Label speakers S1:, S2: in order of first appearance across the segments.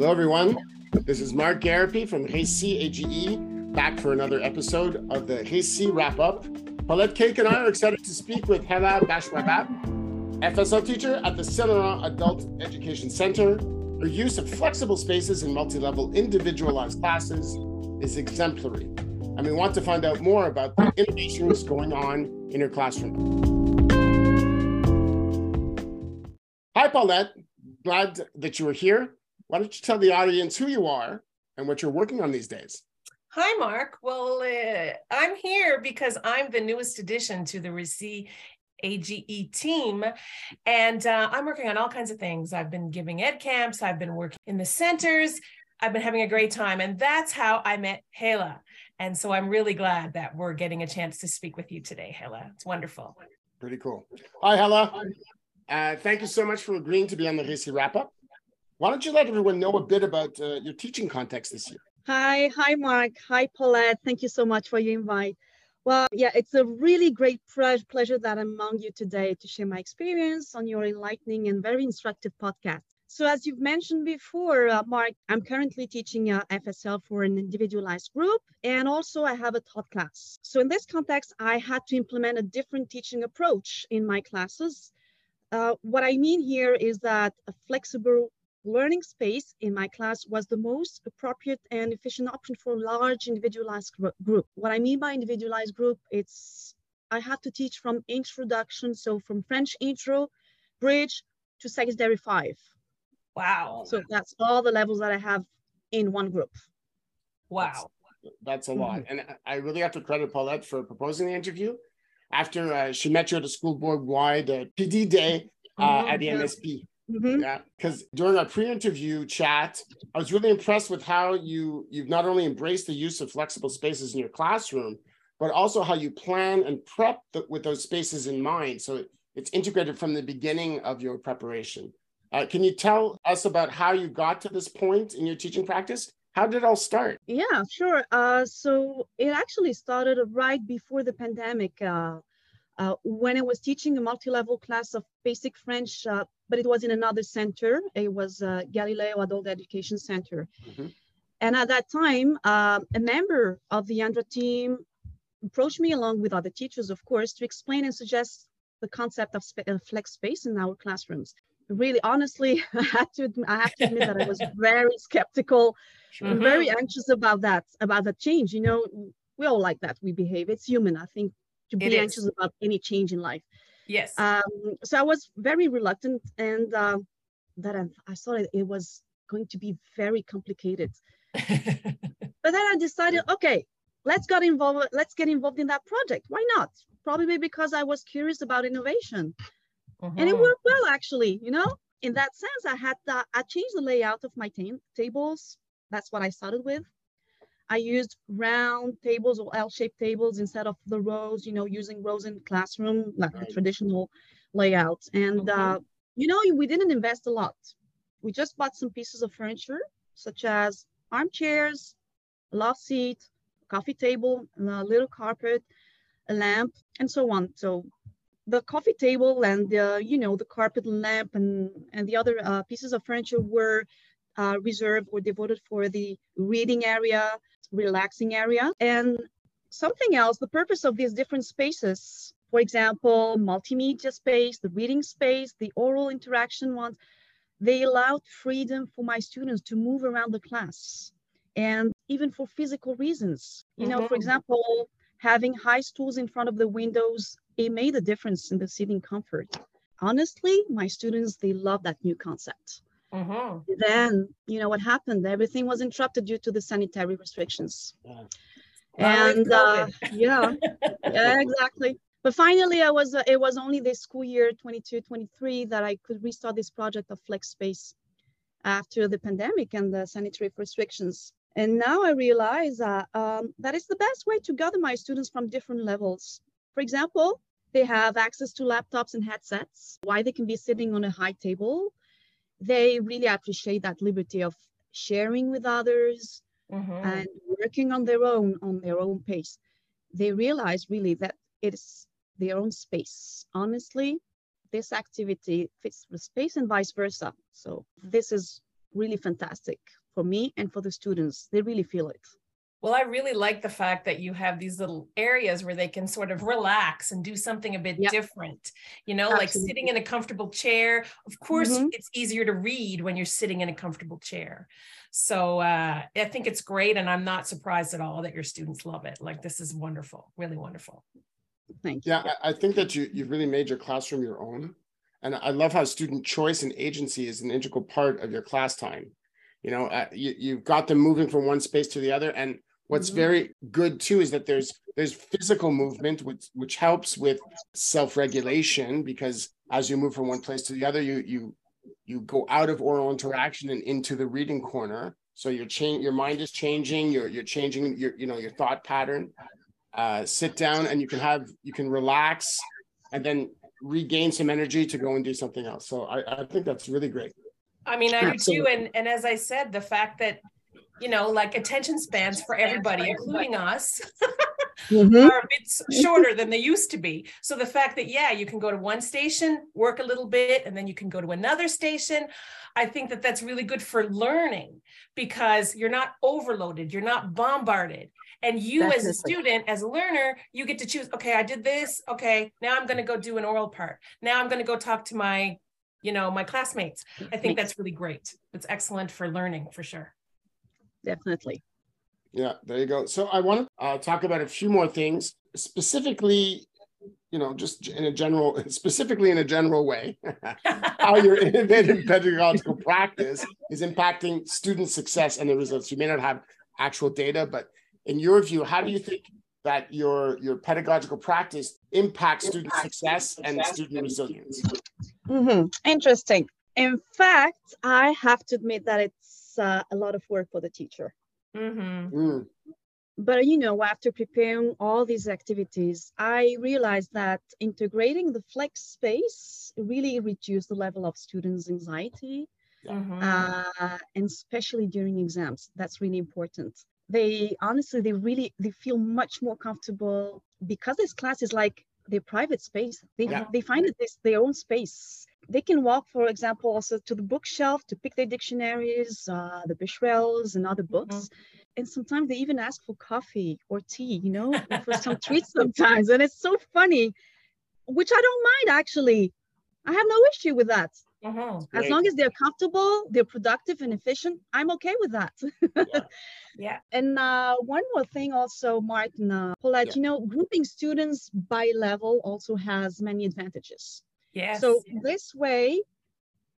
S1: Hello, everyone. This is Marc Garapi from Récit AGE, back for another episode of the Récit Wrap Up. Paulette Cake and I are excited to speak with Hela Bachbaouab, FSL teacher at the Laurent Adult Education Center. Her use of flexible spaces and multi level individualized classes is exemplary. And we want to find out more about the innovations going on in her classroom. Hi, Paulette. Glad that you are here. Why don't you tell the audience who you are and what you're working on these days?
S2: Hi, Marc. Well, uh, I'm here because I'm the newest addition to the Récit AGE team. And uh, I'm working on all kinds of things. I've been giving ed camps, I've been working in the centers, I've been having a great time. And that's how I met Hela. And so I'm really glad that we're getting a chance to speak with you today, Hela. It's wonderful.
S1: Pretty cool. Hi, Hela. Uh, thank you so much for agreeing to be on the Récit wrap up. Why don't you let everyone know a bit about uh, your teaching context this year?
S3: Hi, hi, Marc. Hi, Paulette. Thank you so much for your invite. Well, yeah, it's a really great pleasure that I'm among you today to share my experience on your enlightening and very instructive podcast. So, as you've mentioned before, uh, Marc, I'm currently teaching uh, FSL for an individualized group, and also I have a taught class. So, in this context, I had to implement a different teaching approach in my classes. Uh, what I mean here is that a flexible learning space in my class was the most appropriate and efficient option for a large individualized group. What I mean by individualized group, it's I had to teach from introduction, so from French intro, bridge to secondary five.
S2: Wow.
S3: So that's all the levels that I have in one group.
S2: Wow.
S1: That's, that's a lot. Mm-hmm. And I really have to credit Paulette for proposing the interview after uh, she met you at a school board wide uh, PD day uh, mm-hmm. at the MSP. Mm-hmm. Yeah, because during our pre-interview chat, I was really impressed with how you you've not only embraced the use of flexible spaces in your classroom, but also how you plan and prep the, with those spaces in mind. So it, it's integrated from the beginning of your preparation. Uh, can you tell us about how you got to this point in your teaching practice? How did it all start?
S3: Yeah, sure. Uh, so it actually started right before the pandemic. Uh, uh, when I was teaching a multi-level class of basic French, uh, but it was in another center. It was uh, Galileo Adult Education Center. Mm-hmm. And at that time, uh, a member of the Andra team approached me along with other teachers, of course, to explain and suggest the concept of sp- flex space in our classrooms. Really, honestly, I have to, I have to admit that I was very skeptical, mm-hmm. very anxious about that, about that change. You know, we all like that. We behave. It's human. I think to be anxious about any change in life.
S2: Yes.
S3: Um, so I was very reluctant, and uh, that I, I thought it was going to be very complicated. but then I decided, okay, let's get involved. Let's get involved in that project. Why not? Probably because I was curious about innovation, and it mm-hmm. worked well actually. You know, in that sense, I had that. I changed the layout of my tables. That's what I started with. I used round tables or L-shaped tables instead of the rows, you know, using rows in classroom, like right. the traditional layout. And, okay. uh, you know, we didn't invest a lot. We just bought some pieces of furniture, such as armchairs, a love seat, coffee table, a little carpet, a lamp, and so on. So the coffee table and the, you know, the carpet lamp and, and the other uh, pieces of furniture were uh, reserved or devoted for the reading area, relaxing area. And something else, the purpose of these different spaces, for example, multimedia space, the reading space, the oral interaction ones, they allowed freedom for my students to move around the class and even for physical reasons. You know, mm-hmm. for example, having high stools in front of the windows, it made a difference in the seating comfort. Honestly, my students, they love that new concept. Mm-hmm. Then, you know what happened? Everything was interrupted due to the sanitary restrictions. Yeah. And uh, yeah, yeah, exactly. But finally, I was. Uh, it was only this school year 22, 23 that I could restart this project of flex space after the pandemic and the sanitary restrictions. And now I realize uh, um, that is the best way to gather my students from different levels. For example, they have access to laptops and headsets. Why they can be sitting on a high table they really appreciate that liberty of sharing with others mm-hmm. and working on their own on their own pace they realize really that it's their own space honestly this activity fits the space and vice versa so this is really fantastic for me and for the students. They really feel it.
S2: Well, I really like the fact that you have these little areas where they can sort of relax and do something a bit yep. different. You know, Absolutely. like sitting in a comfortable chair. Of course, mm-hmm. it's easier to read when you're sitting in a comfortable chair. So uh, I think it's great. And I'm not surprised at all that your students love it. Like, this is wonderful, really wonderful.
S3: Thank you.
S1: Yeah, I think that you, you've really made your classroom your own. And I love how student choice and agency is an integral part of your class time. You know, uh, you, you've got them moving from one space to the other. And What's mm-hmm. very good too is that there's there's physical movement which which helps with self-regulation because as you move from one place to the other, you you you go out of oral interaction and into the reading corner. So your change your mind is changing, you're you're changing your you know your thought pattern. Uh, sit down and you can have you can relax and then regain some energy to go and do something else. So I, I think that's really great.
S2: I mean, I do too. And and as I said, the fact that you know, like attention spans for everybody, including us, mm-hmm. are a bit shorter than they used to be. So the fact that, yeah, you can go to one station, work a little bit, and then you can go to another station. I think that that's really good for learning because you're not overloaded, you're not bombarded. And you, Definitely. as a student, as a learner, you get to choose, okay, I did this. Okay, now I'm going to go do an oral part. Now I'm going to go talk to my you know my classmates i think that's really great it's excellent for learning for sure
S3: definitely.
S1: Yeah, there you go. So I want to uh, talk about a few more things, specifically, you know, just in a general, specifically in a general way, how your innovative pedagogical practice is impacting student success and the results. You may not have actual data, but in your view, how do you think that your your pedagogical practice impacts student success and student resilience?
S3: Mm-hmm. Interesting. In fact, I have to admit that it's uh, a lot of work for the teacher. Mm-hmm. Mm. But you know, after preparing all these activities, I realized that integrating the flex space really reduced the level of students' anxiety, mm-hmm. uh, and especially during exams. That's really important. They honestly, they really, they feel much more comfortable because this class is like their private space. They yeah. they find it this their own space they can walk, for example, also to the bookshelf to pick their dictionaries, uh, the Bescherelles and other books. Mm-hmm. And sometimes they even ask for coffee or tea, you know, for some treats sometimes. And it's so funny, which I don't mind actually. I have no issue with that. Mm-hmm. As long as they're comfortable, they're productive and efficient, I'm okay with that.
S2: yeah. yeah.
S3: And uh, one more thing, also, Martin, uh, Paulette, yeah. you know, grouping students by level also has many advantages.
S2: Yes.
S3: So this way,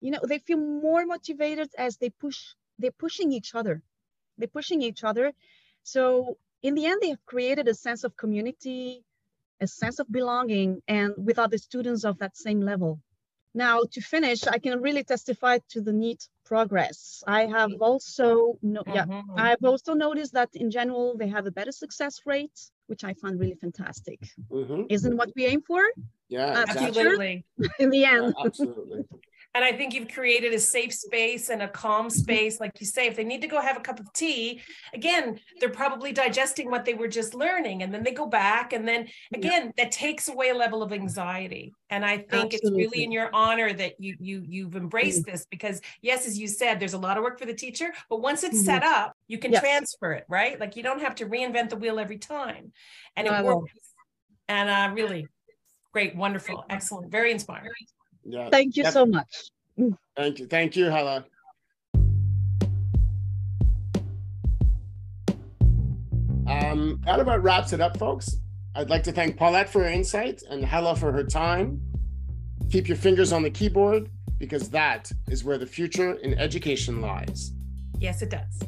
S3: you know, they feel more motivated as they push, they're pushing each other. They're pushing each other. So in the end, they have created a sense of community, a sense of belonging, and with other students of that same level. Now, to finish, I can really testify to the neat progress. I have also, no, yeah, mm-hmm. I've also noticed that in general they have a better success rate, which I find really fantastic. Mm-hmm. Isn't what we aim for?
S1: Yeah,
S2: absolutely.
S3: in the end,
S1: yeah, absolutely.
S2: And I think you've created a safe space and a calm mm-hmm. space. Like you say, if they need to go have a cup of tea, again, they're probably digesting what they were just learning. And then they go back. And then again, yeah. that takes away a level of anxiety. And I think Absolutely. it's really in your honor that you you you've embraced mm-hmm. this because yes, as you said, there's a lot of work for the teacher, but once it's mm-hmm. set up, you can yes. transfer it, right? Like you don't have to reinvent the wheel every time. And it works. And uh really great, wonderful, excellent, very inspiring.
S3: Yeah. Thank you so much.
S1: Thank you. Thank you, Hela. Um, that about wraps it up, folks. I'd like to thank Paulette for her insight and Hela for her time. Keep your fingers on the keyboard because that is where the future in education lies.
S2: Yes, it does.